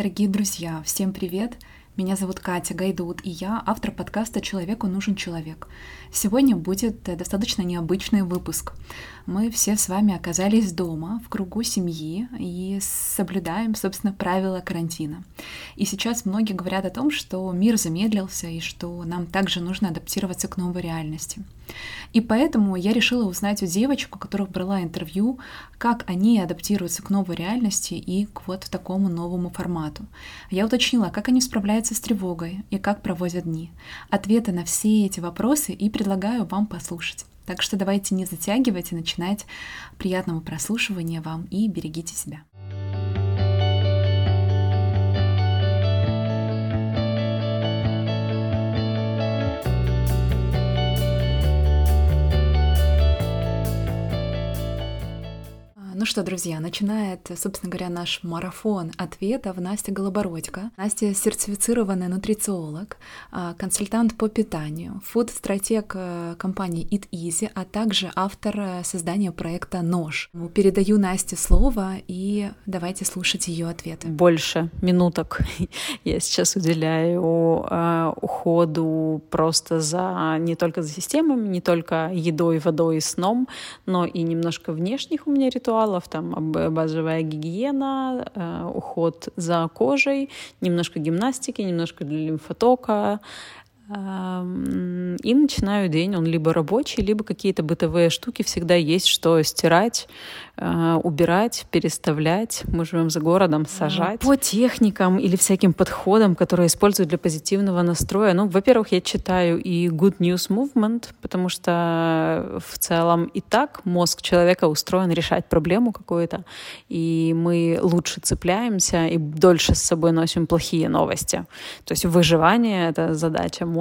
Дорогие друзья, всем привет! Меня зовут Катя Гайдут, и я автор подкаста «Человеку нужен человек». Сегодня будет э, достаточно необычный выпуск. Мы все с вами оказались дома, в кругу семьи, и соблюдаем, собственно, правила карантина. И сейчас многие говорят о том, что мир замедлился, и что нам также нужно адаптироваться к новой реальности. И поэтому я решила узнать у девочек, у которых брала интервью, как они адаптируются к новой реальности и к вот такому новому формату. Я уточнила, как они справляются с тревогой и как проводят дни. Ответы на все эти вопросы и предлагаю вам послушать. Так что давайте не затягивать и начинать. Приятного прослушивания вам и берегите себя. Ну что, друзья, начинает, собственно говоря, наш марафон ответов Настя Голобородько. Настя сертифицированный нутрициолог, а, консультант по питанию, фуд-стратег э, компании Eat Easy, а также автор э, создания проекта «Нож». Передаю Насте слово и давайте слушать ее ответы. Больше минуток я сейчас уделяю э, уходу просто за не только за системами, не только едой, водой и сном, но и немножко внешних у меня ритуалов, ритуалов, там базовая гигиена, э, уход за кожей, немножко гимнастики, немножко для лимфотока, и начинаю день, он либо рабочий, либо какие-то бытовые штуки всегда есть, что стирать, Э, убирать, переставлять. Мы живем за городом, сажать. По техникам или всяким подходам, которые используют для позитивного настроя. Ну, во-первых, я читаю и Good News Movement, потому что в целом и так мозг человека устроен решать проблему какую-то, и мы лучше цепляемся и дольше с собой носим плохие новости. То есть выживание — это задача мозга,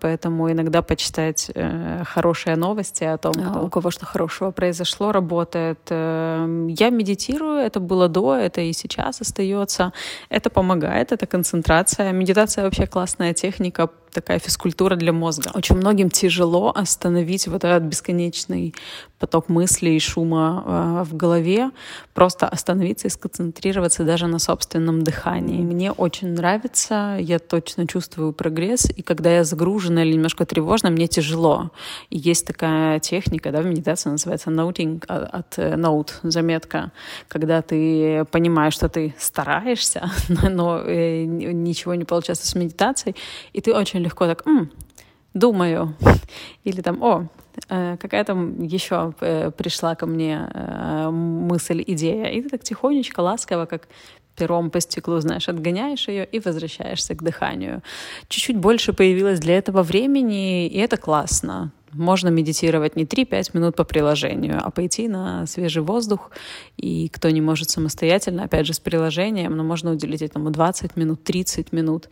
поэтому иногда почитать э, хорошие новости о том, а, у кого что хорошего произошло, работает э, я медитирую, это было до, это и сейчас остается. Это помогает, это концентрация. Медитация вообще классная техника такая физкультура для мозга. Очень многим тяжело остановить вот этот бесконечный поток мыслей и шума э, в голове, просто остановиться и сконцентрироваться даже на собственном дыхании. Мне очень нравится, я точно чувствую прогресс, и когда я загружена или немножко тревожна, мне тяжело. И есть такая техника, да, в медитации называется noting а, от, от э, note, заметка, когда ты понимаешь, что ты стараешься, но э, ничего не получается с медитацией, и ты очень легко так, М, думаю, или там, о, э, какая там еще э, пришла ко мне э, мысль, идея, и ты так тихонечко, ласково, как пером по стеклу, знаешь, отгоняешь ее и возвращаешься к дыханию. Чуть-чуть больше появилось для этого времени, и это классно. Можно медитировать не 3-5 минут по приложению, а пойти на свежий воздух. И кто не может самостоятельно, опять же, с приложением, но можно уделить этому 20 минут, 30 минут.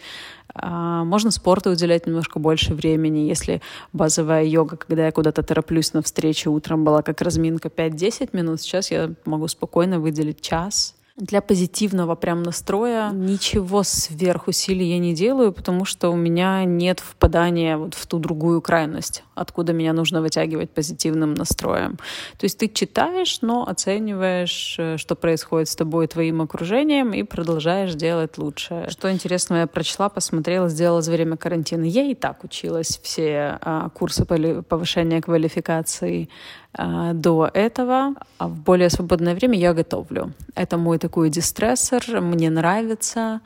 А, можно спорту уделять немножко больше времени. Если базовая йога, когда я куда-то тороплюсь на встречу утром, была как разминка 5-10 минут, сейчас я могу спокойно выделить час для позитивного прям настроя ничего сверхусилий я не делаю, потому что у меня нет впадания вот в ту другую крайность, откуда меня нужно вытягивать позитивным настроем. То есть ты читаешь, но оцениваешь, э, что происходит с тобой, твоим окружением, и продолжаешь делать лучше. Что интересного я прочла, посмотрела, сделала за время карантина. Я и так училась все а, курсы повышения квалификации до этого. А в более свободное время я готовлю. Это мой такой дистрессор, мне нравится.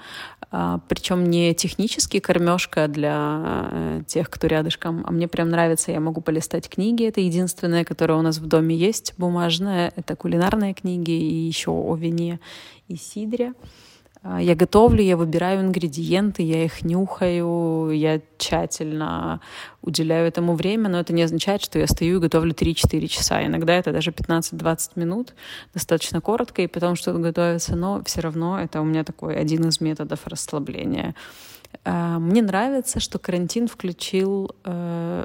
А, Причем не технический кормежка для э, тех, кто рядышком, а мне прям нравится, я могу полистать книги. Это единственное, которое у нас в доме есть, бумажное. Это кулинарные книги и еще о вине и сидре. А, я готовлю, я выбираю ингредиенты, я их нюхаю, я тщательно уделяю этому время, но это не означает, что я стою и готовлю 3-4 часа. Иногда это даже 15-20 минут, достаточно коротко, и потом что-то готовится, но все равно это у меня такой один из методов расслабления. А, мне нравится, что карантин включил э,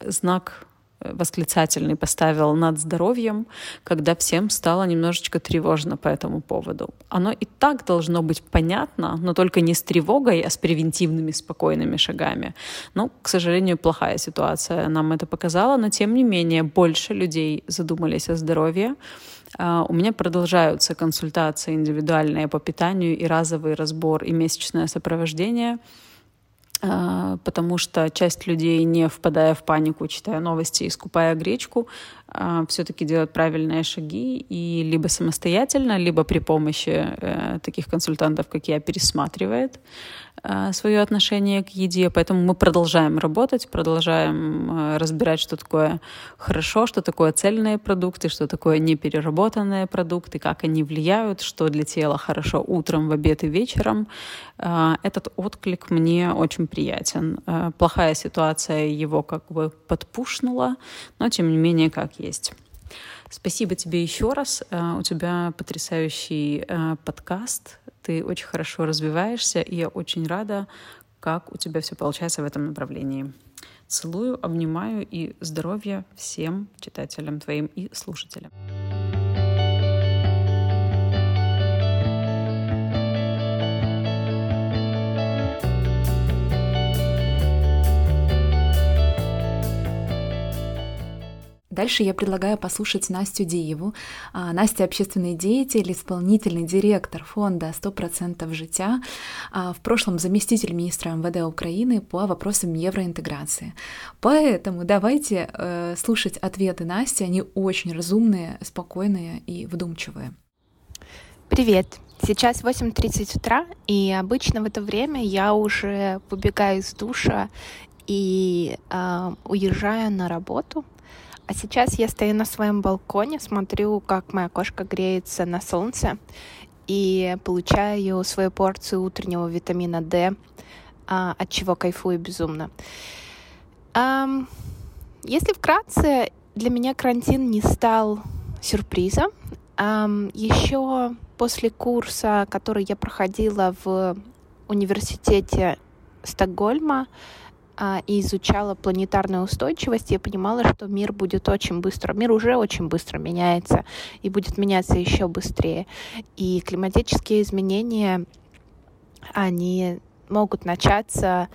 знак восклицательный поставил над здоровьем, когда всем стало немножечко тревожно по этому поводу. Оно и так должно быть понятно, но только не с тревогой, а с превентивными спокойными шагами. Ну, к сожалению, плохая ситуация нам это показала, но тем не менее больше людей задумались о здоровье, А, у меня продолжаются консультации индивидуальные по питанию и разовый разбор и месячное сопровождение — потому что часть людей, не впадая в панику, читая новости и скупая гречку, а, все-таки делают правильные шаги и либо самостоятельно, либо при помощи э, таких консультантов, как я, пересматривает Э, свое отношение к еде, поэтому мы продолжаем работать, продолжаем э, разбирать, что такое хорошо, что такое цельные продукты, что такое непереработанные продукты, как они влияют, что для тела хорошо утром, в обед и вечером. Э, этот отклик мне очень приятен. Плохая ситуация его как бы подпушнула, но тем не менее как есть. Спасибо тебе еще раз. У тебя потрясающий подкаст ты очень хорошо развиваешься, и я очень рада, как у тебя все получается в этом направлении. Целую, обнимаю и здоровья всем читателям твоим и слушателям. Дальше я предлагаю послушать Настю Диеву. А, Настя — общественный деятель, исполнительный директор фонда «100% життя», а, в прошлом заместитель министра МВД Украины по вопросам евроинтеграции. Поэтому давайте э, слушать ответы Насти, они очень разумные, спокойные и вдумчивые. Привет! Сейчас 8.30 утра, и обычно в это время я уже выбегаю из душа и э, уезжаю на работу. А сейчас я стою на своем балконе, смотрю, как моя кошка греется на солнце и получаю свою порцию утреннего витамина D, а, от чего кайфую безумно. Если вкратце, для меня карантин не стал сюрпризом. Еще после курса, который я проходила в университете Стокгольма, и изучала планетарную устойчивость, я понимала, что мир будет очень быстро, мир уже очень быстро меняется и будет меняться еще быстрее. И климатические изменения, они могут начаться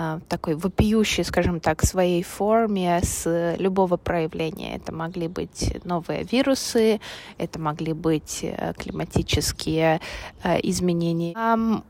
а, такой вопиющей, скажем так, своей форме с любого проявления. Это могли быть новые вирусы, это могли быть э, климатические э, изменения.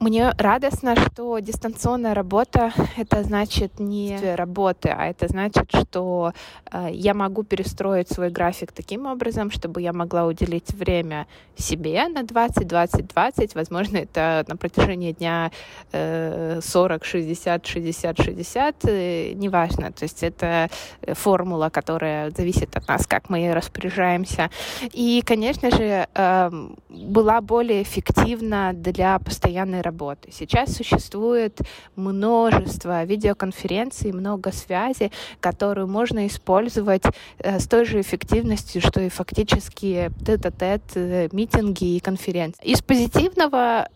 Мне радостно, что дистанционная работа — это значит не работы, а это значит, что э, я могу перестроить свой график таким образом, чтобы я могла уделить время себе на 20, 20, 20. Возможно, это на протяжении дня 40, 60, 60 60-60, э, неважно. То есть это э, формула, которая зависит от нас, как мы распоряжаемся. И, конечно же, эм, была более эффективна для постоянной работы. Сейчас существует множество видеоконференций, много связи, которую можно использовать э, с той же эффективностью, что и фактически тет-а-тет митинги и конференции. Из позитивного,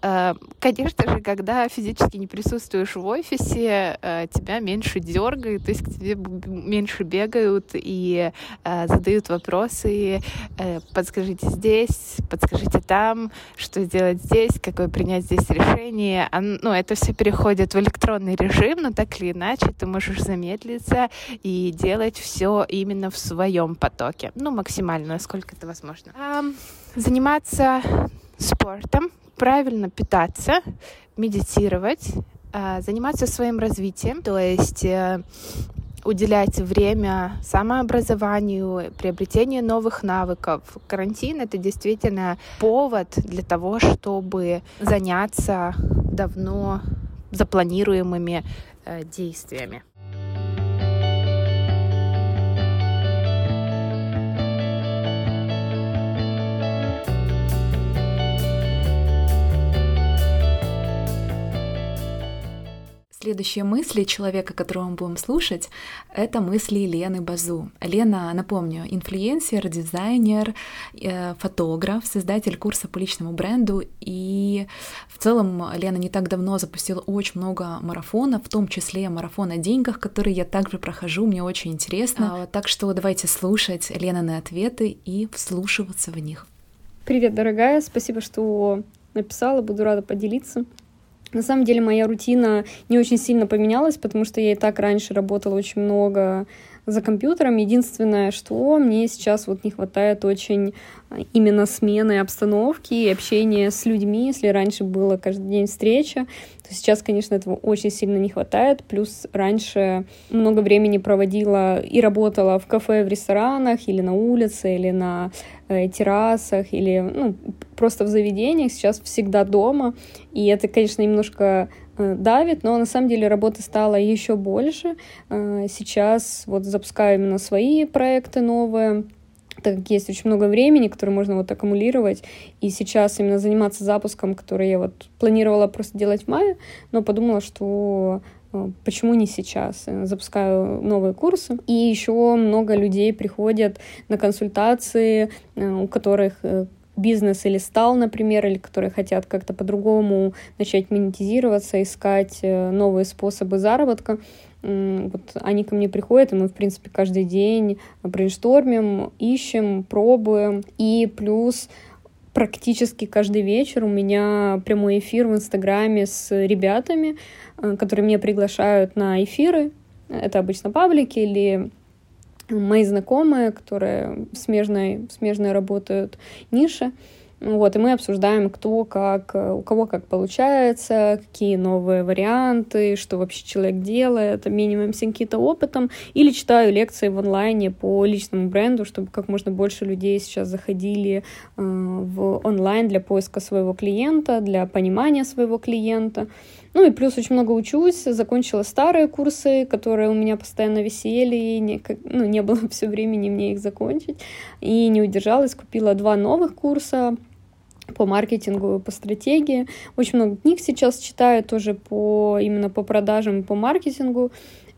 конечно же, когда физически не присутствуешь в офисе, э, тебя меньше дергают, то есть к тебе меньше бегают и э, задают вопросы, э, подскажите здесь, подскажите там, что сделать здесь, какое принять здесь решение. А, ну, это все переходит в электронный режим, но так или иначе ты можешь замедлиться и делать все именно в своем потоке, ну, максимально, насколько это возможно. А, заниматься спортом, правильно питаться, медитировать, заниматься своим развитием, то есть э, уделять время самообразованию, приобретению новых навыков. Карантин — это действительно повод для того, чтобы заняться давно запланируемыми э, действиями. Следующие мысли человека, которого мы будем слушать, это мысли Лены Базу. Лена, напомню, инфлюенсер, дизайнер, э, фотограф, создатель курса по личному бренду. И в целом Лена не так давно запустила очень много марафонов, в том числе марафон о деньгах, который я также прохожу, мне очень интересно. А, так что давайте слушать Лены ответы и вслушиваться в них. Привет, дорогая, спасибо, что написала, буду рада поделиться. На самом деле моя рутина не очень сильно поменялась, потому что я и так раньше работала очень много за компьютером. Единственное, что мне сейчас вот не хватает очень а, именно смены обстановки и общения с людьми. Если раньше было каждый день встреча, то сейчас, конечно, этого очень сильно не хватает. Плюс раньше много времени проводила и работала в кафе, в ресторанах, или на улице, или на э, террасах, или ну, просто в заведениях. Сейчас всегда дома. И это, конечно, немножко давит, но на самом деле работы стало еще больше. Э, сейчас вот запускаю именно свои проекты новые, так как есть очень много времени, которое можно вот аккумулировать, и сейчас именно заниматься запуском, который я вот планировала просто делать в мае, но подумала, что э, почему не сейчас? Запускаю новые курсы, и еще много людей приходят на консультации, у которых бизнес или стал, например, или которые хотят как-то по-другому начать монетизироваться, искать э, новые способы заработка. Вот они ко мне приходят, и мы, в принципе, каждый день брейнштормим, ищем, пробуем. И плюс практически каждый вечер у меня прямой эфир в Инстаграме с ребятами, э, которые меня приглашают на эфиры. Это обычно паблики или мои знакомые, которые смежной, смежной работают нише. Вот, и мы обсуждаем, кто как, у кого как получается, какие новые варианты, что вообще человек делает, обмениваемся каким-то опытом, или читаю лекции в онлайне по личному бренду, чтобы как можно больше людей сейчас заходили э, в онлайн для поиска своего клиента, для понимания своего клиента. Ну и плюс очень много учусь, закончила старые курсы, которые у меня постоянно висели, и не, ну, не было все времени мне их закончить, и не удержалась, купила два новых курса по маркетингу, по стратегии. Очень много книг сейчас читаю тоже по именно по продажам, по маркетингу.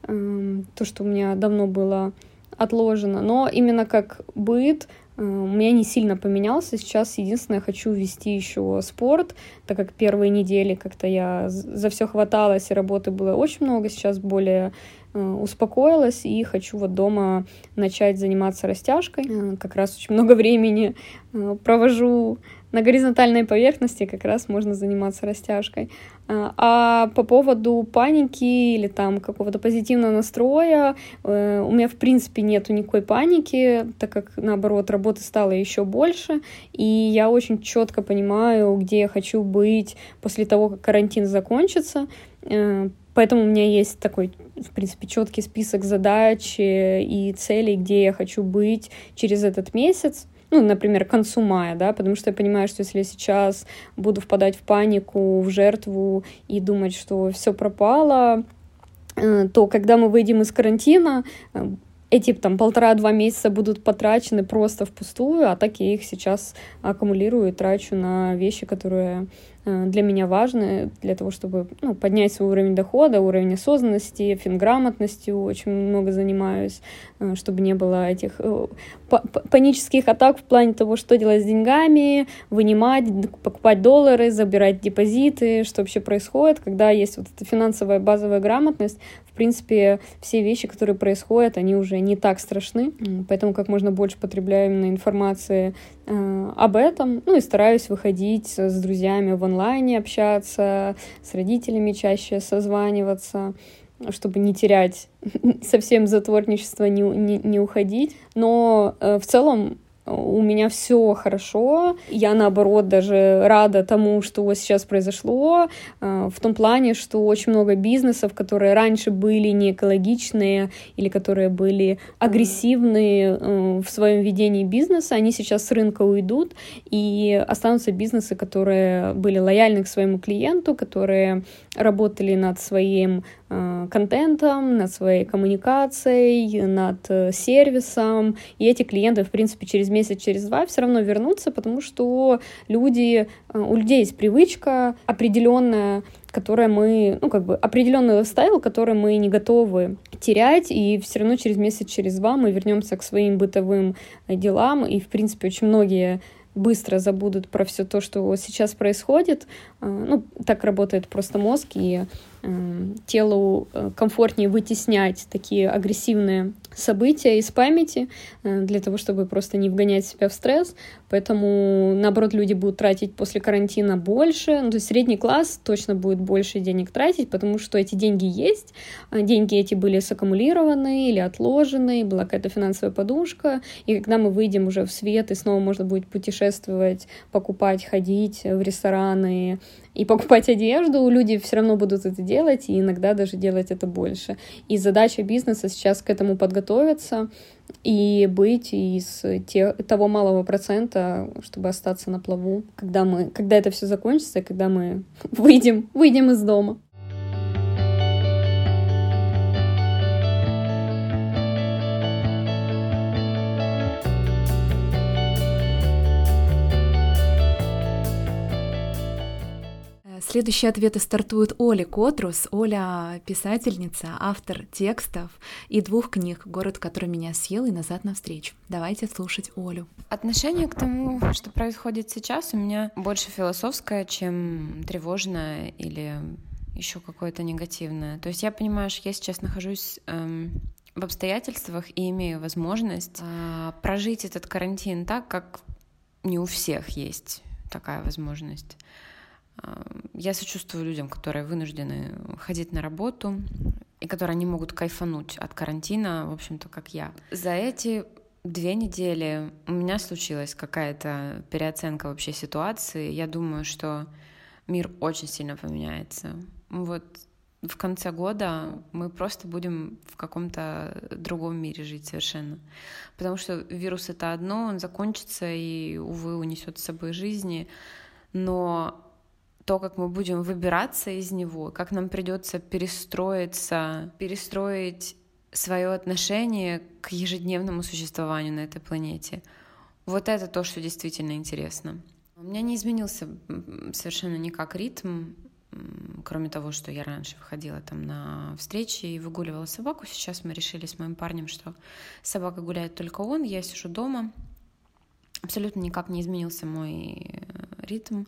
Эм, то, что у меня давно было отложено. Но именно как быт, у меня не сильно поменялся. Сейчас единственное, хочу ввести еще спорт, так как первые недели как-то я за все хваталась, и работы было очень много. Сейчас более э, успокоилась и хочу вот дома начать заниматься растяжкой. Э, как раз очень много времени провожу на горизонтальной поверхности как раз можно заниматься растяжкой. А, а по поводу паники или там какого-то позитивного настроя, э, у меня в принципе нету никакой паники, так как наоборот работы стало еще больше, и я очень четко понимаю, где я хочу быть после того, как карантин закончится. Э, поэтому у меня есть такой, в принципе, четкий список задач э, и целей, где я хочу быть через этот месяц ну, например, к концу мая, да, потому что я понимаю, что если я сейчас буду впадать в панику, в жертву и думать, что все пропало, э, то когда мы выйдем из карантина, э, эти там полтора-два месяца будут потрачены просто впустую, а так я их сейчас аккумулирую и трачу на вещи, которые Э, для меня важны для того, чтобы ну, поднять свой уровень дохода, уровень осознанности, финграмотностью очень много занимаюсь, чтобы не было этих э, панических атак в плане того, что делать с деньгами, вынимать, покупать доллары, забирать депозиты, что вообще происходит, когда есть вот эта финансовая базовая грамотность, в принципе, все вещи, которые происходят, они уже не так страшны, поэтому как можно больше потребляю именно информации э, об этом, ну и стараюсь выходить с друзьями в онлайне, общаться, с родителями чаще созваниваться, чтобы не терять совсем затворничество, не, не, не уходить. Но э, в целом у меня все хорошо. Я, наоборот, даже рада тому, что сейчас произошло, э, в том плане, что очень много бизнесов, которые раньше были не экологичные или которые были агрессивные э, в своем ведении бизнеса, они сейчас с рынка уйдут, и останутся бизнесы, которые были лояльны к своему клиенту, которые работали над своим Э, контентом, над своей коммуникацией, над сервисом. И эти клиенты, в принципе, через месяц, через два все равно вернутся, потому что люди, э, у людей есть привычка определенная, которая мы, ну, как бы определенный лайфстайл, который мы не готовы терять, и все равно через месяц, через два мы вернемся к своим бытовым делам, и, в принципе, очень многие быстро забудут про все то, что сейчас происходит. Ну, так работает просто мозг, и телу э, комфортнее вытеснять такие агрессивные события из памяти э, для того, чтобы просто не вгонять себя в стресс. Поэтому, наоборот, люди будут тратить после карантина больше. Ну, то есть средний класс точно будет больше денег тратить, потому что эти деньги есть. А деньги эти были саккумулированы или отложены, была какая-то финансовая подушка. И когда мы выйдем уже в свет, и снова можно будет путешествовать, покупать, ходить в рестораны, и покупать одежду, люди все равно будут это делать, и иногда даже делать это больше. И задача бизнеса сейчас к этому подготовиться и быть из те, того малого процента, чтобы остаться на плаву, когда, мы, когда это все закончится, когда мы выйдем, выйдем из дома. Следующие ответы стартуют Оля Котрус. Оля — писательница, автор текстов и двух книг «Город, который меня съел» и «Назад навстречу». Давайте слушать Олю. Отношение к тому, что происходит сейчас, у меня больше философское, чем тревожное или еще какое-то негативное. То есть я понимаю, что я сейчас нахожусь эм, в обстоятельствах и имею возможность э, прожить этот карантин так, как не у всех есть такая возможность. Я сочувствую людям, которые вынуждены ходить на работу и которые не могут кайфануть от карантина, в общем-то, как я. За эти две недели у меня случилась какая-то переоценка вообще ситуации. Я думаю, что мир очень сильно поменяется. Вот в конце года мы просто будем в каком-то другом мире жить совершенно. Потому что вирус это одно, он закончится и, увы, унесет с собой жизни. Но то, как мы будем выбираться из него, как нам придется перестроиться, перестроить свое отношение к ежедневному существованию на этой планете. Вот это то, что действительно интересно. У меня не изменился совершенно никак ритм, кроме того, что я раньше выходила там на встречи и выгуливала собаку. Сейчас мы решили с моим парнем, что собака гуляет только он, я сижу дома. Абсолютно никак не изменился мой ритм.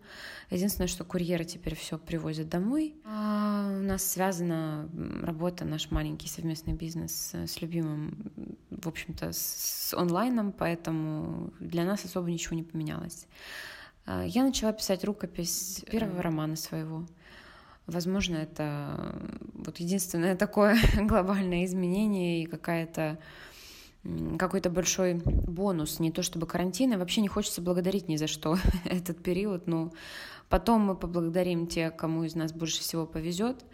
Единственное, что курьеры теперь все привозят домой. А у нас связана работа, наш маленький совместный бизнес с любимым, в общем-то, с онлайном, поэтому для нас особо ничего не поменялось. А, я начала писать рукопись первого романа своего. Возможно, это вот единственное такое глобальное изменение и какая-то какой-то большой бонус, не то чтобы карантин, а вообще не хочется благодарить ни за что этот период, но потом мы поблагодарим тех, кому из нас больше всего повезет.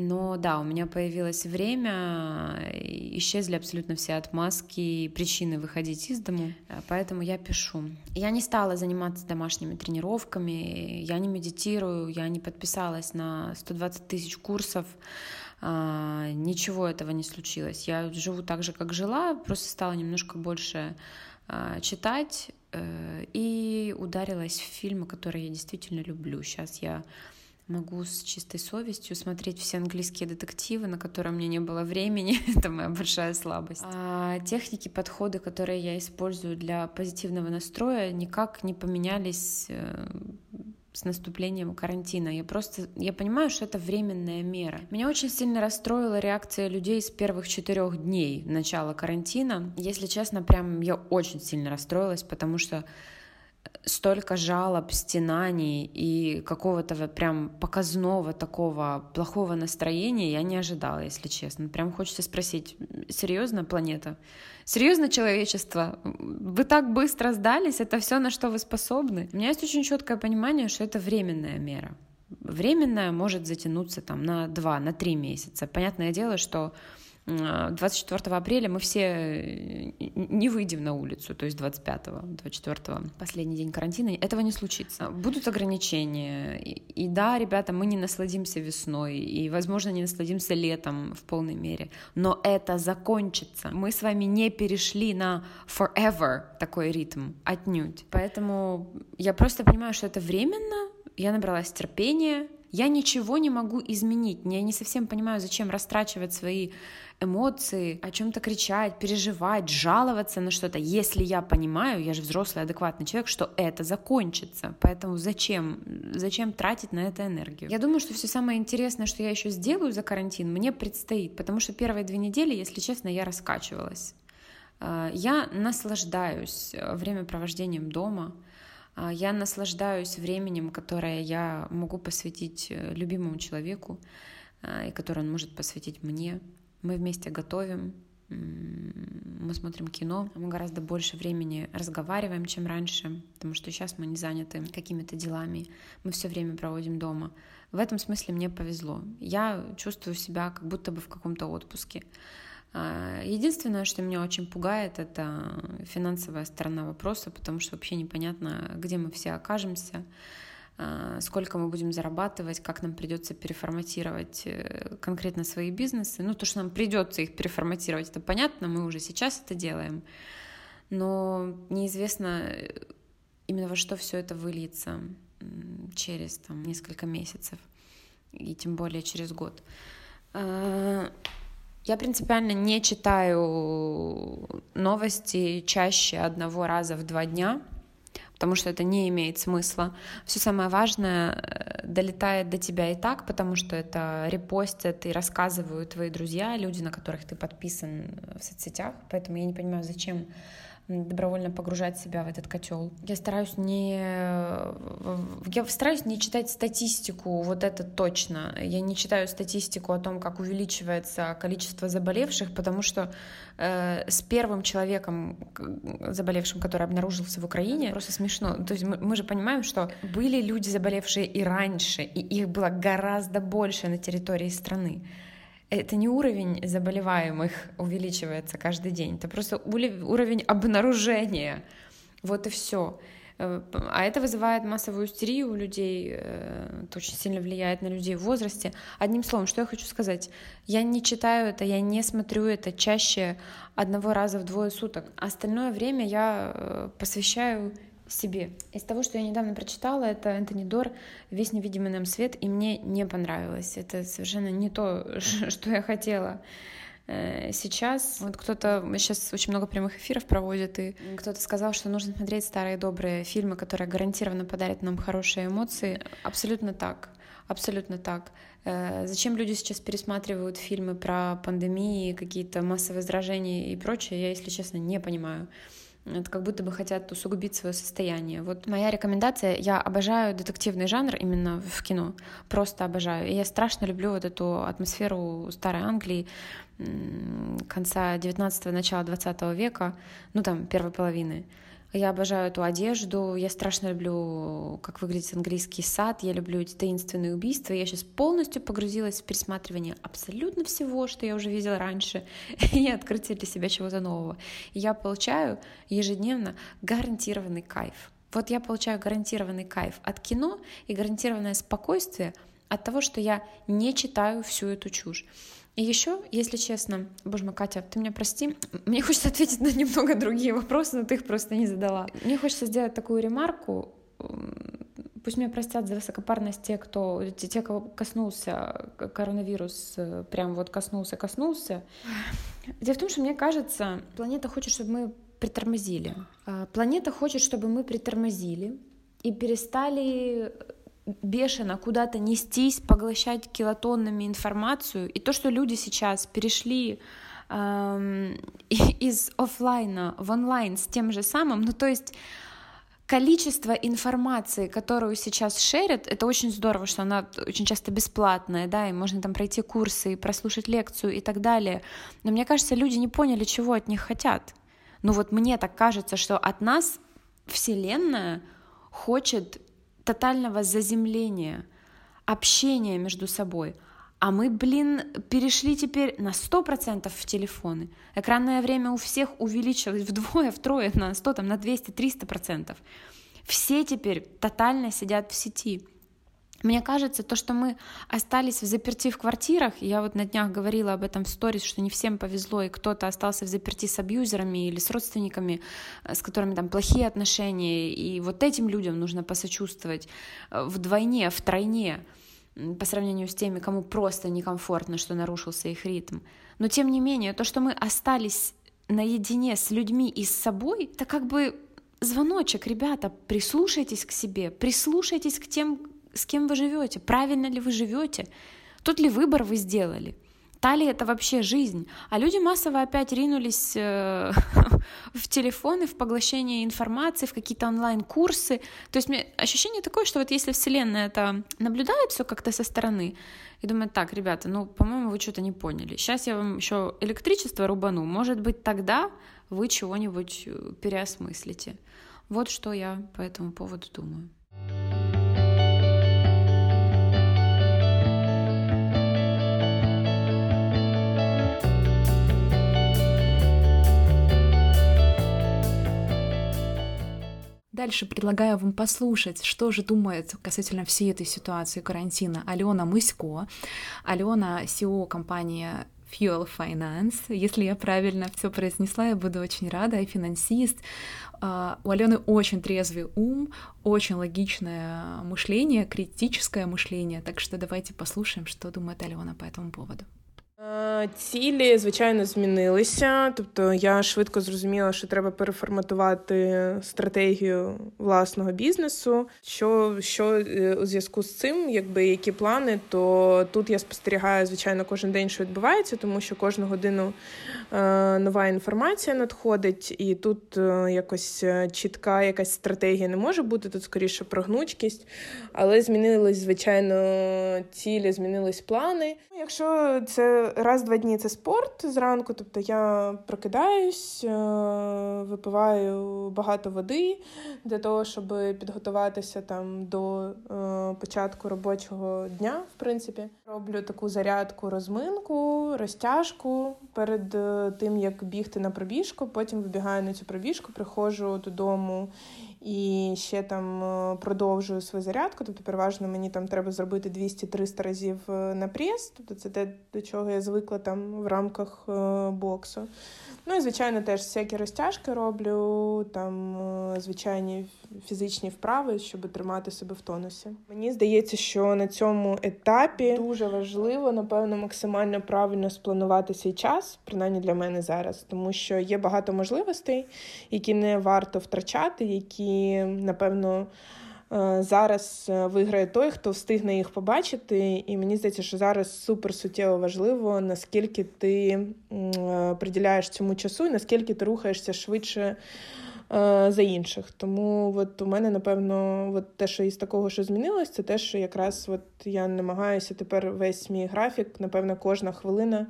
Но да, у меня появилось время, исчезли абсолютно все отмазки и причины выходить из дому, поэтому я пишу. Я не стала заниматься домашними тренировками, я не медитирую, я не подписалась на 120 тысяч курсов, ничего этого не случилось. Я живу так же, как жила, просто стала немножко больше а, читать э, и ударилась в фильмы, которые я действительно люблю. Сейчас я могу с чистой совестью смотреть все английские детективы, на которые мне не было времени. Это моя большая слабость. А техники, подходы, которые я использую для позитивного настроя, никак не поменялись э, с наступлением карантина. Я просто, я понимаю, что это временная мера. Меня очень сильно расстроила реакция людей с первых четырех дней начала карантина. Если честно, прям я очень сильно расстроилась, потому что столько жалоб, стенаний и какого-то прям показного такого плохого настроения я не ожидала, если честно. Прям хочется спросить, серьезно, планета? Серьезно, человечество? Вы так быстро сдались? Это все, на что вы способны? У меня есть очень четкое понимание, что это временная мера. Временная может затянуться там на два, на три месяца. Понятное дело, что 24 апреля мы все э, не выйдем на улицу, то есть 25-го, 24-го, последний день карантина, этого не случится. Будут ограничения, и, и да, ребята, мы не насладимся весной, и, возможно, не насладимся летом в полной мере, но это закончится. Мы с вами не перешли на forever такой ритм, отнюдь. Поэтому я просто понимаю, что это временно, я набралась терпения, Я ничего не могу изменить. Я не совсем понимаю, зачем растрачивать свои эмоции, о чем-то кричать, переживать, жаловаться на что-то, если я понимаю, я же взрослый, адекватный человек, что это закончится. Поэтому зачем? Зачем тратить на это энергию? Я думаю, что все самое интересное, что я еще сделаю за карантин, мне предстоит, потому что первые две недели, если честно, я раскачивалась. А, я наслаждаюсь э, времяпровождением дома, а, я наслаждаюсь временем, которое я могу посвятить э, любимому человеку, а, и которое он может посвятить мне. Мы вместе готовим, мы смотрим кино, мы гораздо больше времени разговариваем, чем раньше, потому что сейчас мы не заняты какими-то делами, мы все время проводим дома. В этом смысле мне повезло. Я чувствую себя как будто бы в каком-то отпуске. А, единственное, что меня очень пугает, это финансовая сторона вопроса, потому что вообще непонятно, где мы все окажемся, сколько мы будем зарабатывать, как нам придется переформатировать э, конкретно свои бизнесы. Ну, то, что нам придется их переформатировать, это понятно, мы уже сейчас это делаем, но неизвестно э, именно во что все это выльется через там, несколько месяцев и тем более через год. А, я принципиально не читаю новости чаще одного раза в два дня потому что это не имеет смысла. Все самое важное э, долетает до тебя и так, потому что это репостят и рассказывают твои друзья, люди, на которых ты подписан в соцсетях, поэтому я не понимаю, зачем добровольно погружать себя в этот котел. Я стараюсь не я стараюсь не читать статистику, вот это точно. Я не читаю статистику о том, как увеличивается количество заболевших, потому что э, с первым человеком заболевшим, который обнаружился в Украине, просто смешно. То есть мы, мы же понимаем, что были люди заболевшие и раньше, и их было гораздо больше на территории страны это не уровень заболеваемых увеличивается каждый день, это просто уровень обнаружения. Вот и все. Э, а это вызывает массовую истерию у людей, э, это очень сильно влияет на людей в возрасте. Одним словом, что я хочу сказать, я не читаю это, я не смотрю это чаще одного раза в двое суток. Остальное время я э, себе. Из того, что я недавно прочитала, это Энтони Дор «Весь невидимый нам свет», и мне не понравилось. Это совершенно не то, что я хотела э, сейчас. Вот кто-то сейчас очень много прямых эфиров проводит, и кто-то сказал, что нужно смотреть старые добрые фильмы, которые гарантированно подарят нам хорошие эмоции. Абсолютно так. Абсолютно так. Э, зачем люди сейчас пересматривают фильмы про пандемии, какие-то массовые заражения и прочее, я, если честно, не понимаю. Это как будто бы хотят усугубить свое состояние. Вот моя рекомендация, я обожаю детективный жанр именно в кино, просто обожаю. И я страшно люблю вот эту атмосферу старой Англии конца 19-го, начала 20 века, ну там первой половины. Я обожаю эту одежду, я страшно люблю, как выглядит английский сад, я люблю эти таинственные убийства. Я сейчас полностью погрузилась в пересматривание абсолютно всего, что я уже видела раньше, и открытие для себя чего-то нового. Я получаю ежедневно гарантированный кайф. Вот я получаю гарантированный кайф от кино и гарантированное спокойствие от того, что я не читаю всю эту чушь. И еще, если честно, боже мой, Катя, ты меня прости, мне хочется ответить на немного другие вопросы, но ты их просто не задала. Мне хочется сделать такую ремарку, пусть меня простят за высокопарность те, кто, те, кого коснулся коронавирус, э, прям вот коснулся, коснулся. Дело в том, что мне кажется, планета хочет, чтобы мы притормозили. А, планета хочет, чтобы мы притормозили и перестали бешено куда-то нестись, поглощать килотоннами информацию. И то, что люди сейчас перешли эм, из офлайна в онлайн с тем же самым, ну то есть количество информации, которую сейчас шерят, это очень здорово, что она очень часто бесплатная, да, и можно там пройти курсы, и прослушать лекцию и так далее. Но мне кажется, люди не поняли, чего от них хотят. Ну вот мне так кажется, что от нас Вселенная хочет тотального заземления, общения между собой. А мы, блин, перешли теперь на 100% в телефоны. Экранное время у всех увеличилось вдвое, втрое, на 100, там, на 200, 300%. Все теперь тотально сидят в сети. Мне кажется, то, что мы остались в заперти в квартирах, я вот на днях говорила об этом в сторис, что не всем повезло, и кто-то остался в заперти с абьюзерами или с родственниками, э, с которыми там плохие отношения, и вот этим людям нужно посочувствовать э, вдвойне, втройне. по сравнению с теми, кому просто некомфортно, что нарушился их ритм. Но тем не менее, то, что мы остались наедине с людьми и с собой, это как бы звоночек, ребята, прислушайтесь к себе, прислушайтесь к тем, с кем вы живете, правильно ли вы живете, тот ли выбор вы сделали. Та ли это вообще жизнь? А люди массово опять ринулись э, в телефоны, в поглощение информации, в какие-то онлайн-курсы. То есть мне ощущение такое, что вот если Вселенная это наблюдает все как-то со стороны, и думает, так, ребята, ну, по-моему, вы что-то не поняли. Сейчас я вам еще электричество рубану. Может быть, тогда вы чего-нибудь э, переосмыслите. Вот что я по этому поводу думаю. Дальше предлагаю вам послушать, что же думает касательно всей этой ситуации карантина Алена Мысько. Алена SEO компании Fuel Finance. Если я правильно все произнесла, я буду очень рада. И финансист. А, у Алены очень трезвый ум, очень логичное мышление, критическое мышление. Так что давайте послушаем, что думает Алена по этому поводу. Е, цілі, звичайно, змінилися. Тобто я швидко зрозуміла, що треба переформатувати стратегію власного бізнесу. Що що е, у зв'язку з цим, якби які плани, то тут я спостерігаю, звичайно, кожен день, що відбувається, тому що кожну годину е, нова інформація надходить, і тут якось чітка якась стратегія не може бути. Тут скоріше про гнучкість, але змінились, звичайно, цілі, змінились плани. Якщо це раз-два дні це спорт зранку, тобто я прокидаюсь, е, випиваю багато води для того, щоб підготуватися там до е, початку робочого дня, в принципі. Роблю таку зарядку, розминку, розтяжку перед е, тим, як бігти на пробіжку. Потім вибігаю на цю пробіжку, приходжу додому і ще там е, продовжую свою зарядку. Тобто, переважно мені там треба зробити 200-300 разів е, на прес. Тобто це те, до чого я звикла там в рамках е, боксу. Ну і звичайно, теж всякі розтяжки роблю, там звичайні фізичні вправи, щоб тримати себе в тонусі. Мені здається, що на цьому етапі дуже важливо, напевно, максимально правильно спланувати свій час, принаймні для мене зараз, тому що є багато можливостей, які не варто втрачати, які напевно. Е, зараз е, виграє той, хто встигне їх побачити, і мені здається, що зараз супер суттєво важливо, наскільки ти е, приділяєш цьому часу, і наскільки ти рухаєшся швидше за інших. Тому от у мене, напевно, от те, що із такого, що змінилось, це те, що якраз от я намагаюся тепер весь мій графік, напевно, кожна хвилина.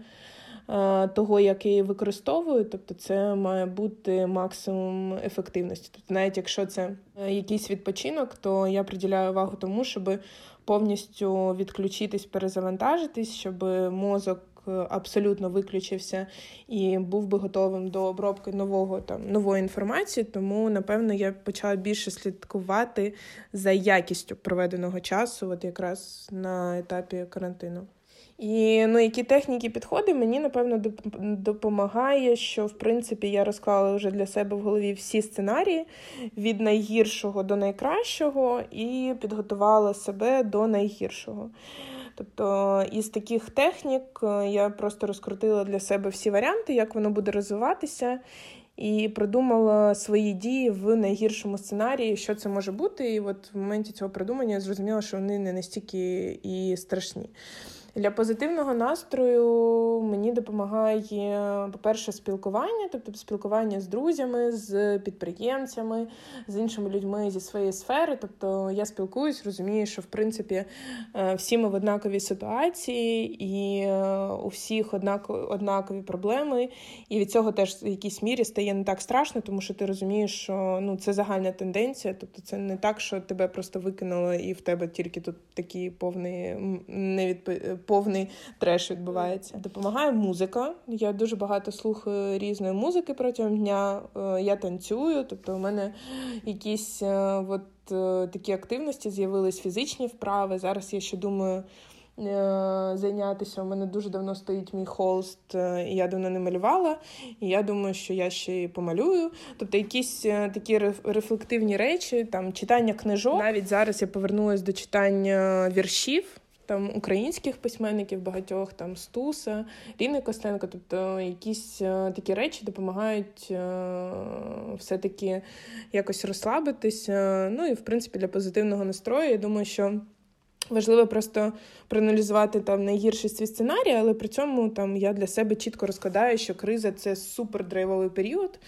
Того, як я її використовую, тобто це має бути максимум ефективності. Тобто, навіть якщо це якийсь відпочинок, то я приділяю увагу тому, щоб повністю відключитись, перезавантажитись, щоб мозок абсолютно виключився і був би готовим до обробки нового там нової інформації. Тому напевно я почала більше слідкувати за якістю проведеного часу, от якраз на етапі карантину. І ну, які техніки підходи мені напевно допомагає, що в принципі я розклала вже для себе в голові всі сценарії від найгіршого до найкращого, і підготувала себе до найгіршого. Тобто із таких технік е, я просто розкрутила для себе всі варіанти, як воно буде розвиватися, і продумала свої дії в найгіршому сценарії, що це може бути. І от в моменті цього продумання я зрозуміла, що вони не настільки і страшні. Для позитивного настрою мені допомагає, по-перше, спілкування, тобто спілкування з друзями, з підприємцями, з іншими людьми зі своєї сфери. Тобто я спілкуюсь, розумію, що в принципі е, всі ми в однаковій ситуації, і е, у всіх однакові проблеми. І від цього теж в якійсь мірі стає не так страшно, тому що ти розумієш, що ну це загальна тенденція. Тобто, це не так, що тебе просто викинуло, і в тебе тільки тут такий повний невідп повний треш відбувається. Допомагає музика. Я дуже багато слухаю різної музики протягом дня. Е, я танцюю, тобто у мене якісь е, от е, такі активності з'явились фізичні вправи. Зараз я ще думаю. Зайнятися. У мене дуже давно стоїть мій холст, і я давно не малювала. І я думаю, що я ще й помалюю. Тобто якісь такі рефлективні речі, там читання книжок. Навіть зараз я повернулася до читання віршів. Там українських письменників, багатьох там Стуса, Ріни Костенко. Тобто якісь е, такі речі допомагають е, все-таки якось розслабитися. Ну і в принципі для позитивного настрою. Я думаю, що. Важливо просто проаналізувати там найгірші свій сценарій, але при цьому там я для себе чітко розкладаю, що криза це супер драйвовий період,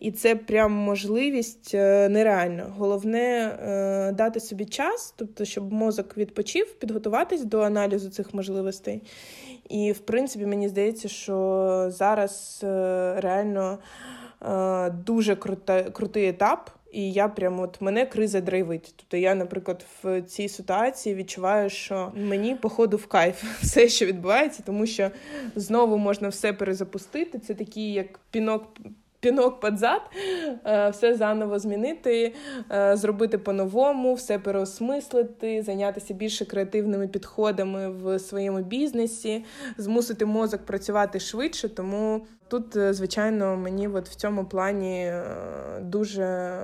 і це прям можливість е, нереальна. Головне е, дати собі час, тобто, щоб мозок відпочив, підготуватись до аналізу цих можливостей. І в принципі, мені здається, що зараз е, реально дуже крута, крутий етап. І я прямо от мене криза драйвить. Тобто я, наприклад, в цій ситуації відчуваю, що мені походу в кайф все, що відбувається, тому що знову можна все перезапустити. Це такий як пінок пінок під зад, е, все заново змінити, е, зробити по-новому, все переосмислити, зайнятися більше креативними підходами в своєму бізнесі, змусити мозок працювати швидше. Тому тут, е, звичайно, мені от в цьому плані дуже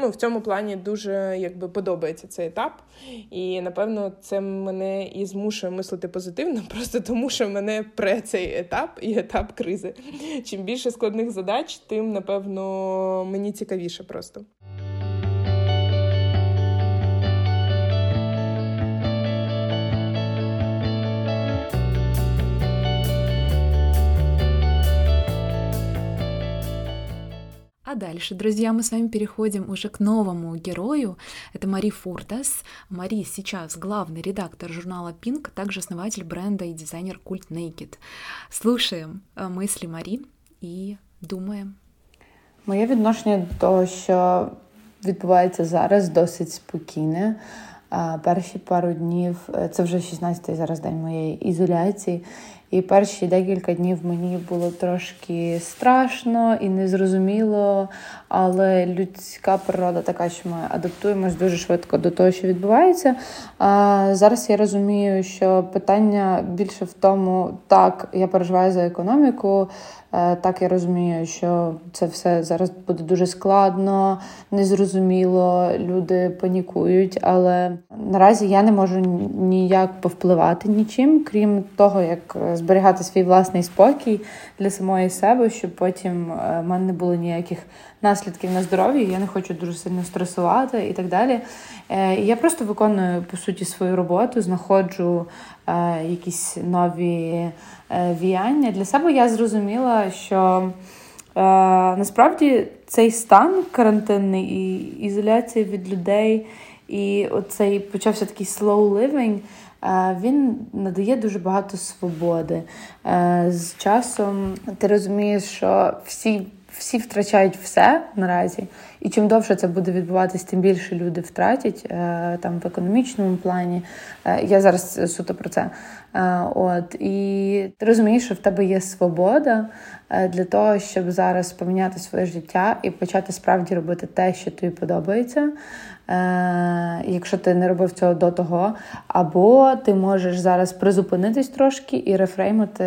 ну, в цьому плані дуже якби подобається цей етап. І напевно це мене і змушує мислити позитивно, просто тому що мене пре цей етап і етап кризи. Чим більше складних задач, тим напевно мені цікавіше просто. А дальше, друзья, мы с вами переходим уже к новому герою. Это Мари Фуртас. Мари сейчас главный редактор журнала Pink, также основатель бренда и дизайнер Cult Naked. Слушаем э, мысли Мари і думаємо. Моє відношення до того, що відбувається зараз, досить спокійне. Перші пару днів е, це вже 16-й зараз день моєї ізоляції. І перші декілька днів мені було трошки страшно і незрозуміло, але людська природа така, що ми адаптуємось дуже швидко до того, що відбувається. А Зараз я розумію, що питання більше в тому, так, я переживаю за економіку. Е, так, я розумію, що це все зараз буде дуже складно, незрозуміло, люди панікують, але наразі я не можу ніяк повпливати нічим, крім того, як зберігати свій власний спокій для самої себе, щоб потім е, в мене не було ніяких наслідків на здоров'я. Я не хочу дуже сильно стресувати і так далі. Е, я просто виконую по суті свою роботу, знаходжу якісь нові. Е, віяння. Для себе я зрозуміла, що е, насправді цей стан карантинний і ізоляція від людей, і оцей почався такий slow living, е, він надає дуже багато свободи. Е, з часом ти розумієш, що всі. Всі втрачають все наразі, і чим довше це буде відбуватись, тим більше люди втратять е, там в економічному плані. Е, я зараз суто про це. Е, от і ти розумієш, що в тебе є свобода для того, щоб зараз поміняти своє життя і почати справді робити те, що тобі подобається. Якщо ти не робив цього до того, або ти можеш зараз призупинитись трошки і рефреймити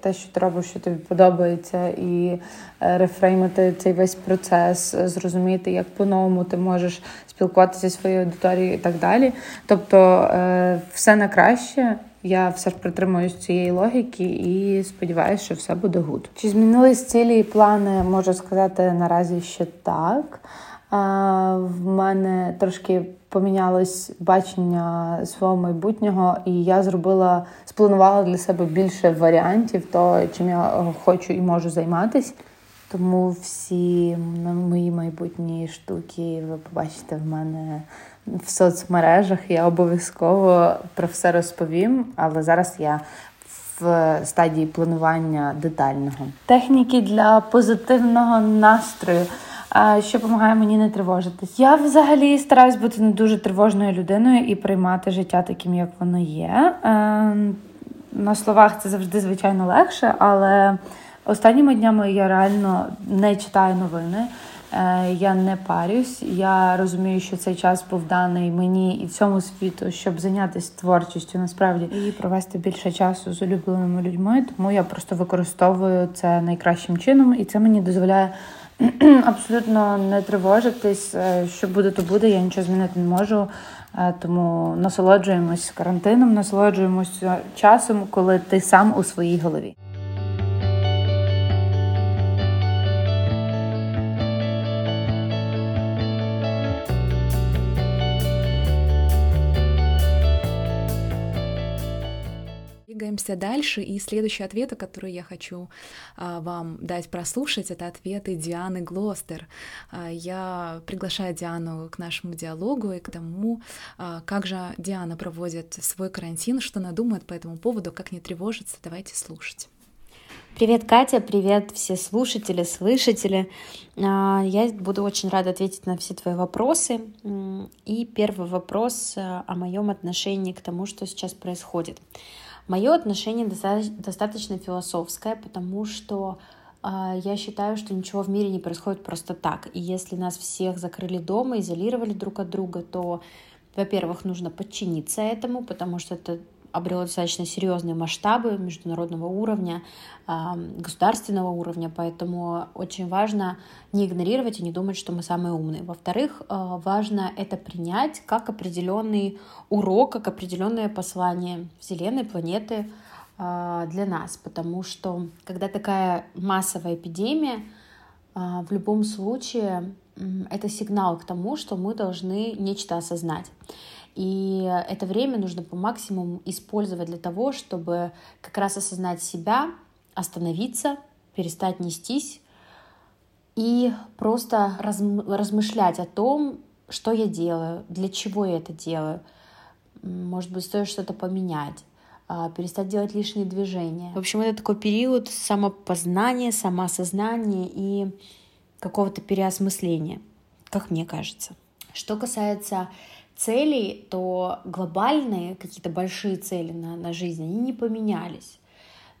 те, що ти робиш, що тобі подобається, і рефреймити цей весь процес, зрозуміти, як по-новому ти можеш спілкуватися зі своєю аудиторією і так далі. Тобто, е, все на краще. Я все ж притримуюсь цієї логіки і сподіваюся, що все буде good. Чи змінились цілі і плани? Можу сказати наразі ще так. В мене трошки помінялось бачення свого майбутнього, і я зробила, спланувала для себе більше варіантів, того, чим я хочу і можу займатися. Тому всі мої майбутні штуки ви побачите в мене в соцмережах. Я обов'язково про все розповім, але зараз я в стадії планування детального. Техніки для позитивного настрою. Що допомагає мені не тривожитись. Я взагалі стараюсь бути не дуже тривожною людиною і приймати життя таким, як воно є. Ем, на словах це завжди звичайно легше, але Останніми днями я реально не читаю новини, е, я не парюсь. Я розумію, що цей час був даний мені і всьому світу, щоб зайнятися творчістю насправді і провести більше часу з улюбленими людьми. Тому я просто використовую це найкращим чином, і це мені дозволяє Абсолютно не тривожитись, е, що буде, то буде. Я нічого змінити не можу. Е, тому насолоджуємось карантином, насолоджуємось часом, коли ти сам у своїй голові. Двигаемся дальше, и следующий ответ, который я хочу а, вам дать прослушать, это ответы Дианы Глостер. А, я приглашаю Диану к нашему диалогу и к тому, а, как же Диана проводит свой карантин, что она думает по этому поводу, как не тревожиться. Давайте слушать. Привет, Катя, привет все слушатели, слышатели. Я буду очень рада ответить на все твои вопросы. И первый вопрос о моем отношении к тому, что сейчас происходит. Мое отношение достаточно философское, потому что э, я считаю, что ничего в мире не происходит просто так. И если нас всех закрыли дома, изолировали друг от друга, то, во-первых, нужно подчиниться этому, потому что это обрело достаточно серьезные масштабы международного уровня, государственного уровня, поэтому очень важно не игнорировать и не думать, что мы самые умные. Во-вторых, а, важно это принять как определенный урок, как определенное послание Вселенной, планеты а, для нас, потому что когда такая массовая эпидемия, а, в любом случае это сигнал к тому, что мы должны нечто осознать. И это время нужно по максимуму использовать для того, чтобы как раз осознать себя, остановиться, перестать нестись и просто размышлять о том, что я делаю, для чего я это делаю. Может быть, стоит что-то поменять а, перестать делать лишние движения. В общем, это такой период самопознания, самоосознания и какого-то переосмысления, как мне кажется. Что касается целей, то глобальные какие-то большие цели на, на жизнь, они не поменялись.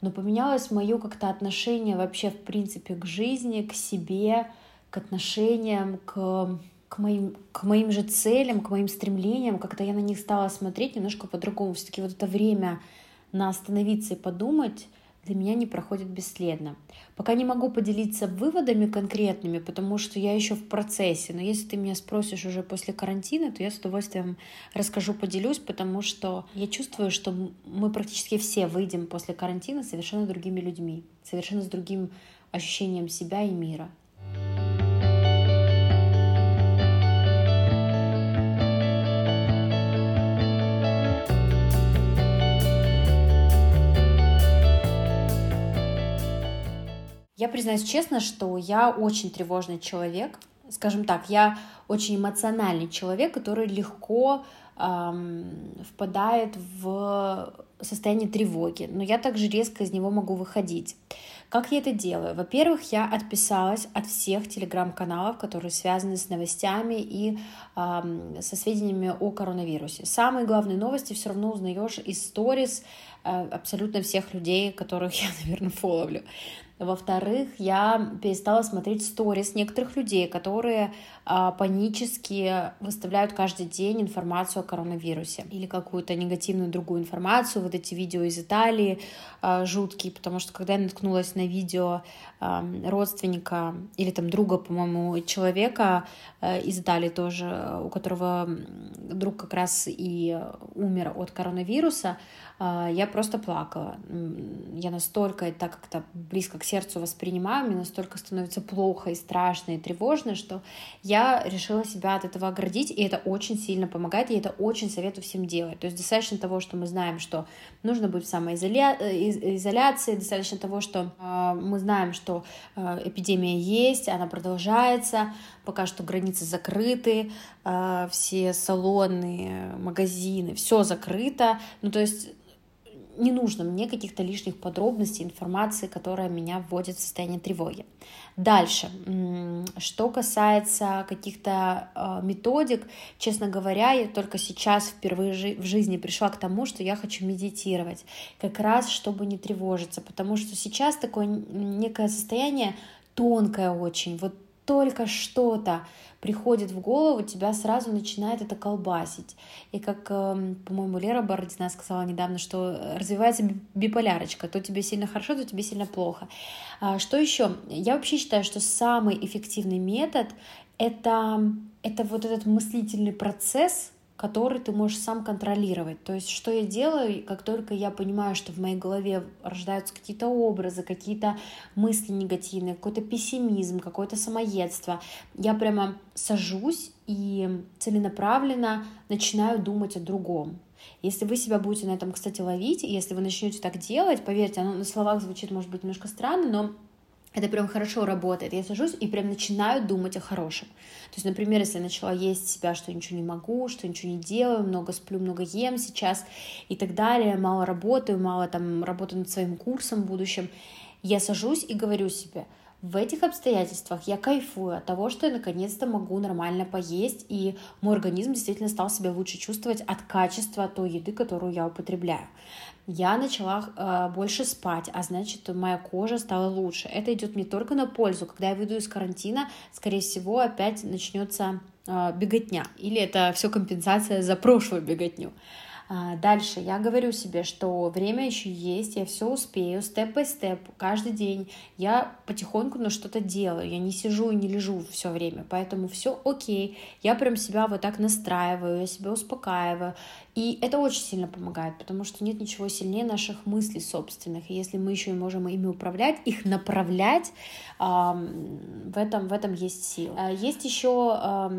Но поменялось мое как-то отношение вообще, в принципе, к жизни, к себе, к отношениям, к, к, моим, к моим же целям, к моим стремлениям. Как-то я на них стала смотреть немножко по-другому. Все-таки вот это время на остановиться и подумать, для меня не проходит бесследно. Пока не могу поделиться выводами конкретными, потому что я еще в процессе. Но если ты меня спросишь уже после карантина, то я с удовольствием расскажу, поделюсь, потому что я чувствую, что мы практически все выйдем после карантина совершенно другими людьми, совершенно с другим ощущением себя и мира. Я признаюсь честно, что я очень тревожный человек. Скажем так, я очень эмоциональный человек, который легко эм, впадает в состояние тревоги, но я также резко из него могу выходить. Как я это делаю? Во-первых, я отписалась от всех телеграм-каналов, которые связаны с новостями и э, со сведениями о коронавирусе. Самые главные новости все равно узнаешь из сторис э, абсолютно всех людей, которых я, наверное, фоловлю. Во-вторых, я перестала смотреть сторис некоторых людей, которые а, панически выставляют каждый день информацию о коронавирусе или какую-то негативную другую информацию. Вот эти видео из Италии а, жуткие, потому что когда я наткнулась на видео а, родственника или там друга, по-моему, человека а, из Италии тоже, у которого друг как раз и умер от коронавируса, я просто плакала. Я настолько это как-то близко к сердцу воспринимаю, мне настолько становится плохо и страшно и тревожно, что я решила себя от этого оградить, и это очень сильно помогает, и это очень советую всем делать. То есть достаточно того, что мы знаем, что нужно быть в самоизоляции, э, достаточно того, что а, мы знаем, что а, эпидемия есть, она продолжается, пока что границы закрыты, все салоны, магазины, все закрыто. Ну, то есть не нужно мне каких-то лишних подробностей, информации, которая меня вводит в состояние тревоги. Дальше, что касается каких-то э, методик, честно говоря, я только сейчас впервые в жизни пришла к тому, что я хочу медитировать, как раз чтобы не тревожиться, потому что сейчас такое некое состояние тонкое очень, вот только что-то приходит в голову, тебя сразу начинает это колбасить. И как, эм, по-моему, Лера Бородина сказала недавно, что развивается биполярочка. То тебе сильно хорошо, то тебе сильно плохо. А, что еще? Я вообще считаю, что самый эффективный метод это, это вот этот мыслительный процесс, который ты можешь сам контролировать. То есть, что я делаю, как только я понимаю, что в моей голове рождаются какие-то образы, какие-то мысли негативные, какой-то пессимизм, какое-то самоедство, я прямо сажусь и целенаправленно начинаю думать о другом. Если вы себя будете на этом, кстати, ловить, если вы начнете так делать, поверьте, оно на словах звучит, может быть, немножко странно, но это прям хорошо работает. Я сажусь и прям начинаю думать о хорошем. То есть, например, если я начала есть себя, что ничего не могу, что ничего не делаю, много сплю, много ем сейчас и так далее, мало работаю, мало там работаю над своим курсом в будущем, я сажусь и говорю себе, в этих обстоятельствах я кайфую от того, что я наконец-то могу нормально поесть, и мой организм действительно стал себя лучше чувствовать от качества той еды, которую я употребляю я начала э, больше спать, а значит, моя кожа стала лучше. Это идет не только на пользу. Когда я выйду из карантина, скорее всего, опять начнется э, беготня. Или это все компенсация за прошлую беготню. А, дальше я говорю себе, что время еще есть, я все успею, степ-по-степ, каждый день я потихоньку, но что-то делаю, я не сижу и не лежу все время, поэтому все окей, я прям себя вот так настраиваю, я себя успокаиваю, и это очень сильно помогает, потому что нет ничего сильнее наших мыслей собственных. И если мы еще и можем ими управлять, их направлять, в этом, в этом есть сила. А есть еще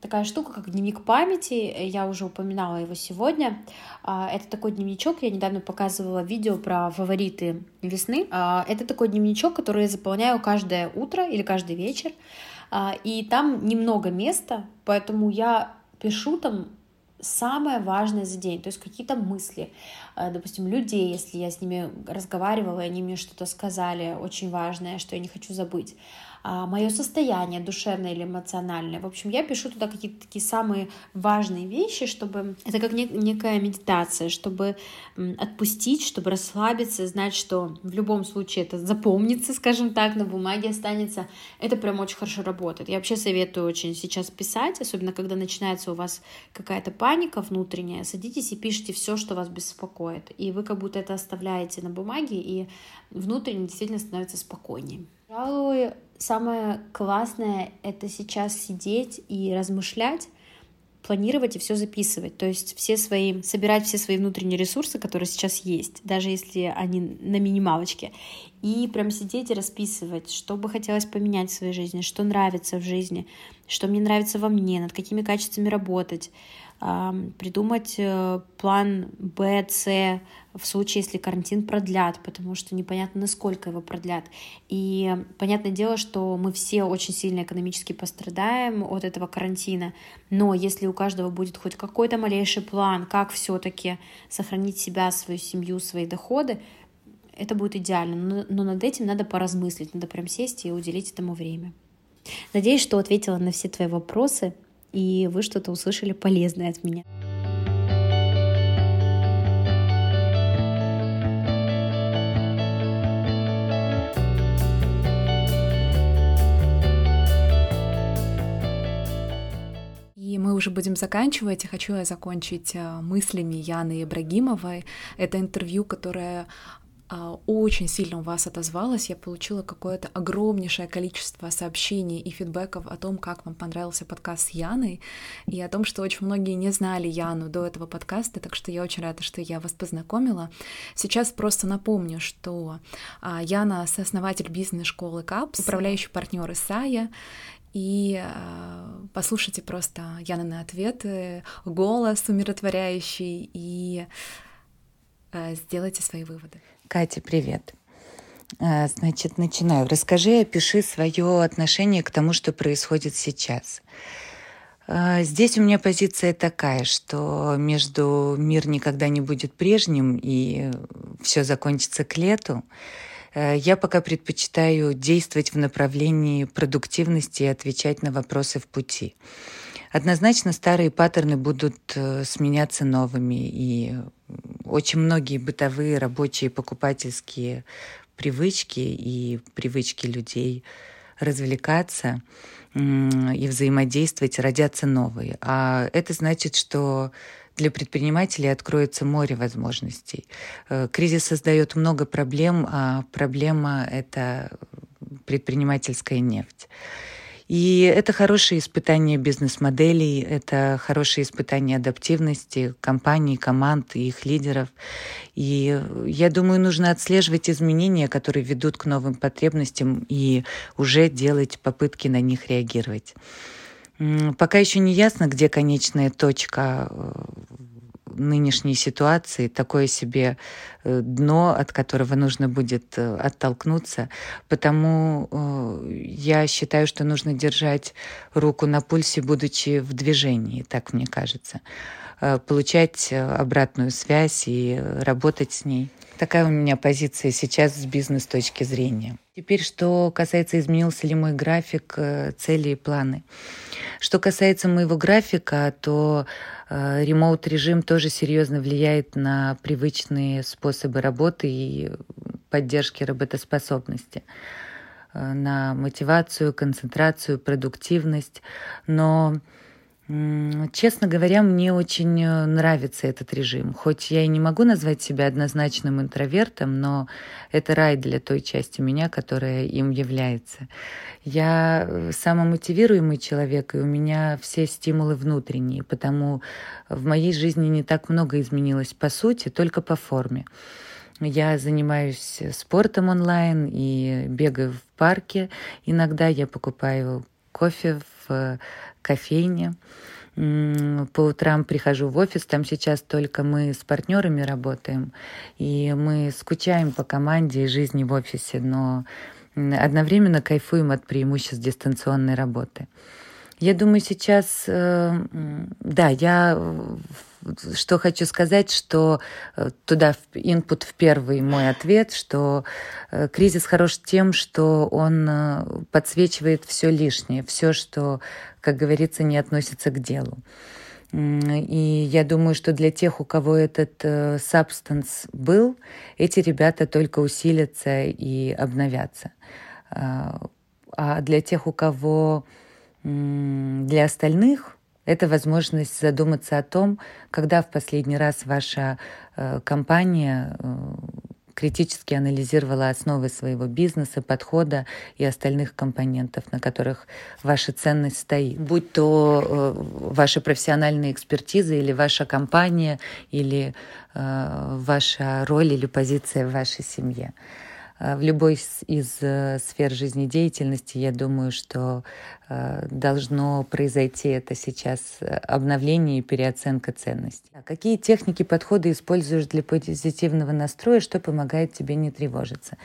такая штука, как дневник памяти. Я уже упоминала его сегодня. А, это такой дневничок. Я недавно показывала видео про фавориты весны. А, это такой дневничок, который я заполняю каждое утро или каждый вечер. И там немного места, поэтому я пишу там самое важное за день, то есть какие-то мысли, допустим, людей, если я с ними разговаривала, и они мне что-то сказали очень важное, что я не хочу забыть, а, мое состояние душевное или эмоциональное. В общем, я пишу туда какие-то такие самые важные вещи, чтобы это как некая медитация, чтобы отпустить, чтобы расслабиться, знать, что в любом случае это запомнится, скажем так, на бумаге останется. Это прям очень хорошо работает. Я вообще советую очень сейчас писать, особенно когда начинается у вас какая-то паника внутренняя, садитесь и пишите все, что вас беспокоит. И вы как будто это оставляете на бумаге, и внутренне действительно становится спокойнее. Пожалуй, самое классное — это сейчас сидеть и размышлять, планировать и все записывать. То есть все свои, собирать все свои внутренние ресурсы, которые сейчас есть, даже если они на минималочке, и прям сидеть и расписывать, что бы хотелось поменять в своей жизни, что нравится в жизни, что мне нравится во мне, над какими качествами работать, придумать э, план Б, С в случае, если карантин продлят, потому что непонятно, насколько его продлят. И понятное дело, что мы все очень сильно экономически пострадаем от этого карантина, но если у каждого будет хоть какой-то малейший план, как все-таки сохранить себя, свою семью, свои доходы, это будет идеально. Но, но над этим надо поразмыслить, надо прям сесть и уделить этому время. Надеюсь, что ответила на все твои вопросы и вы что-то услышали полезное от меня. Уже будем заканчивать. И хочу я закончить э, мыслями Яны Ибрагимовой. Это интервью, которое очень сильно у вас отозвалась. Я получила какое-то огромнейшее количество сообщений и фидбэков о том, как вам понравился подкаст с Яной, и о том, что очень многие не знали Яну до этого подкаста, так что я очень рада, что я вас познакомила. Сейчас просто напомню, что а, Яна — сооснователь бизнес-школы КАПС, управляющий партнер Исая, и э, послушайте просто Яны на ответы, голос умиротворяющий, и э, сделайте свои выводы. Катя, привет. А, значит, начинаю. Расскажи, опиши свое отношение к тому, что происходит сейчас. А, здесь у меня позиция такая, что между мир никогда не будет прежним и все закончится к лету. А, я пока предпочитаю действовать в направлении продуктивности и отвечать на вопросы в пути. Однозначно старые паттерны будут э, сменяться новыми, и очень многие бытовые, рабочие, покупательские привычки и привычки людей развлекаться и взаимодействовать, родятся новые. А это значит, что для предпринимателей откроется море возможностей. Э, кризис создает много проблем, а проблема — это предпринимательская нефть. И это хорошее испытание бизнес-моделей, это хорошее испытание адаптивности компаний, команд и их лидеров. И я думаю, нужно отслеживать изменения, которые ведут к новым потребностям и уже делать попытки на них реагировать. Пока еще не ясно, где конечная точка э, нынешней ситуации такое себе э, дно, от которого нужно будет э, оттолкнуться. Потому э, я считаю, что нужно держать руку на пульсе, будучи в движении, так мне кажется. Получать обратную связь и работать с ней. Такая у меня позиция сейчас с бизнес точки зрения. Теперь, что касается, изменился ли мой график, цели и планы. Что касается моего графика, то Ремоут-режим тоже серьезно влияет на привычные способы работы и поддержки работоспособности на мотивацию, концентрацию, продуктивность. Но Честно говоря, мне очень э, нравится этот режим. Хоть я и не могу назвать себя однозначным интровертом, но это рай для той части меня, которая им является. Я э, самомотивируемый человек, и у меня все стимулы внутренние, потому в моей жизни не так много изменилось по сути, только по форме. Я занимаюсь спортом онлайн и бегаю в парке. Иногда я покупаю кофе в кофейне. По утрам прихожу в офис, там сейчас только мы с партнерами работаем, и мы скучаем по команде и жизни в офисе, но одновременно кайфуем от преимуществ дистанционной работы. Я думаю, сейчас, э, да, я что хочу сказать, что э, туда input в первый мой ответ, что э, кризис хорош тем, что он подсвечивает все лишнее, все, что, как говорится, не относится к делу. И я думаю, что для тех, у кого этот substance был, эти ребята только усилятся и обновятся. А для тех, у кого для остальных это возможность задуматься о том, когда в последний раз ваша э, компания э, критически анализировала основы своего бизнеса, подхода и остальных компонентов, на которых ваша ценность стоит. Будь то э, ваша профессиональная экспертиза или ваша компания, или ваша роль или позиция в вашей семье. В любой из сфер жизнедеятельности, я думаю, что Э, должно произойти это сейчас э, обновление и переоценка ценностей. А какие техники, подходы используешь для позитивного настроя, что помогает тебе не тревожиться?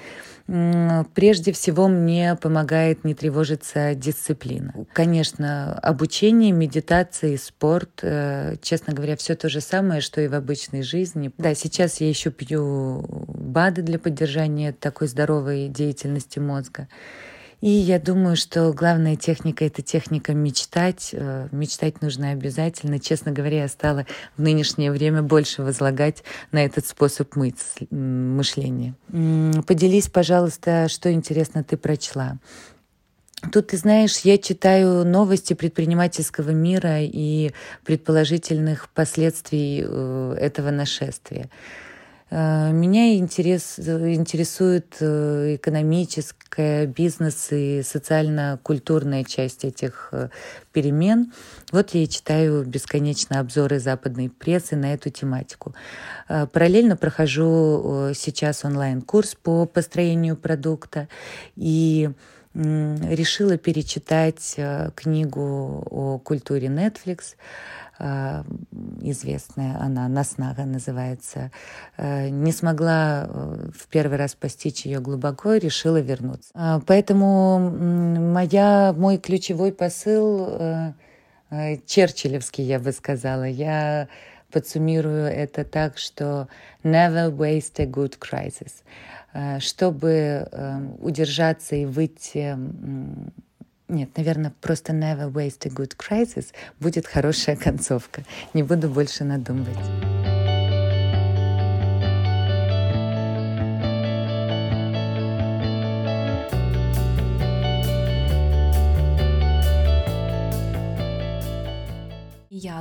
Прежде всего мне помогает не тревожиться дисциплина. Конечно, обучение, медитация и спорт, э, честно говоря, все то же самое, что и в обычной жизни. Да, сейчас я еще пью БАДы для поддержания такой здоровой деятельности мозга. И я думаю, что главная техника — это техника мечтать. Э, мечтать нужно обязательно. Честно говоря, я стала в нынешнее время больше возлагать на этот способ мышления. Поделись, пожалуйста, что интересно ты прочла. Тут, ты знаешь, я читаю новости предпринимательского мира и предположительных последствий э, этого нашествия. Э, меня интерес, интересует э, экономическая, бизнес и социально-культурная часть этих э, перемен. Вот я и читаю бесконечно обзоры западной прессы на эту тематику. Параллельно прохожу сейчас онлайн-курс по построению продукта и решила перечитать книгу о культуре Netflix – Э, известная она, Наснага называется, э, не смогла э, в первый раз постичь ее глубоко решила вернуться. Поэтому моя, мой ключевой посыл черчиллевский, я бы сказала. Я подсуммирую это так, что never waste a good crisis. Чтобы удержаться и выйти нет, наверное, просто never waste a good crisis будет хорошая концовка. Не буду больше надумывать.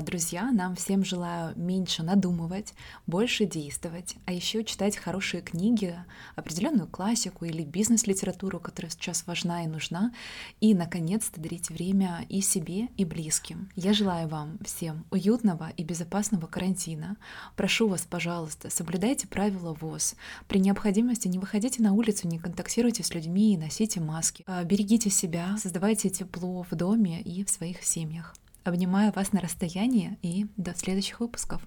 Друзья, нам всем желаю меньше надумывать, больше действовать, а еще читать хорошие книги, определенную классику или бизнес-литературу, которая сейчас важна и нужна, и, наконец-то, дарить время и себе, и близким. Я желаю вам всем уютного и безопасного карантина. Прошу вас, пожалуйста, соблюдайте правила ВОЗ. При необходимости не выходите на улицу, не контактируйте с людьми и носите маски. А, берегите себя, создавайте тепло в доме и в своих семьях. Обнимаю вас на расстоянии и до следующих выпусков.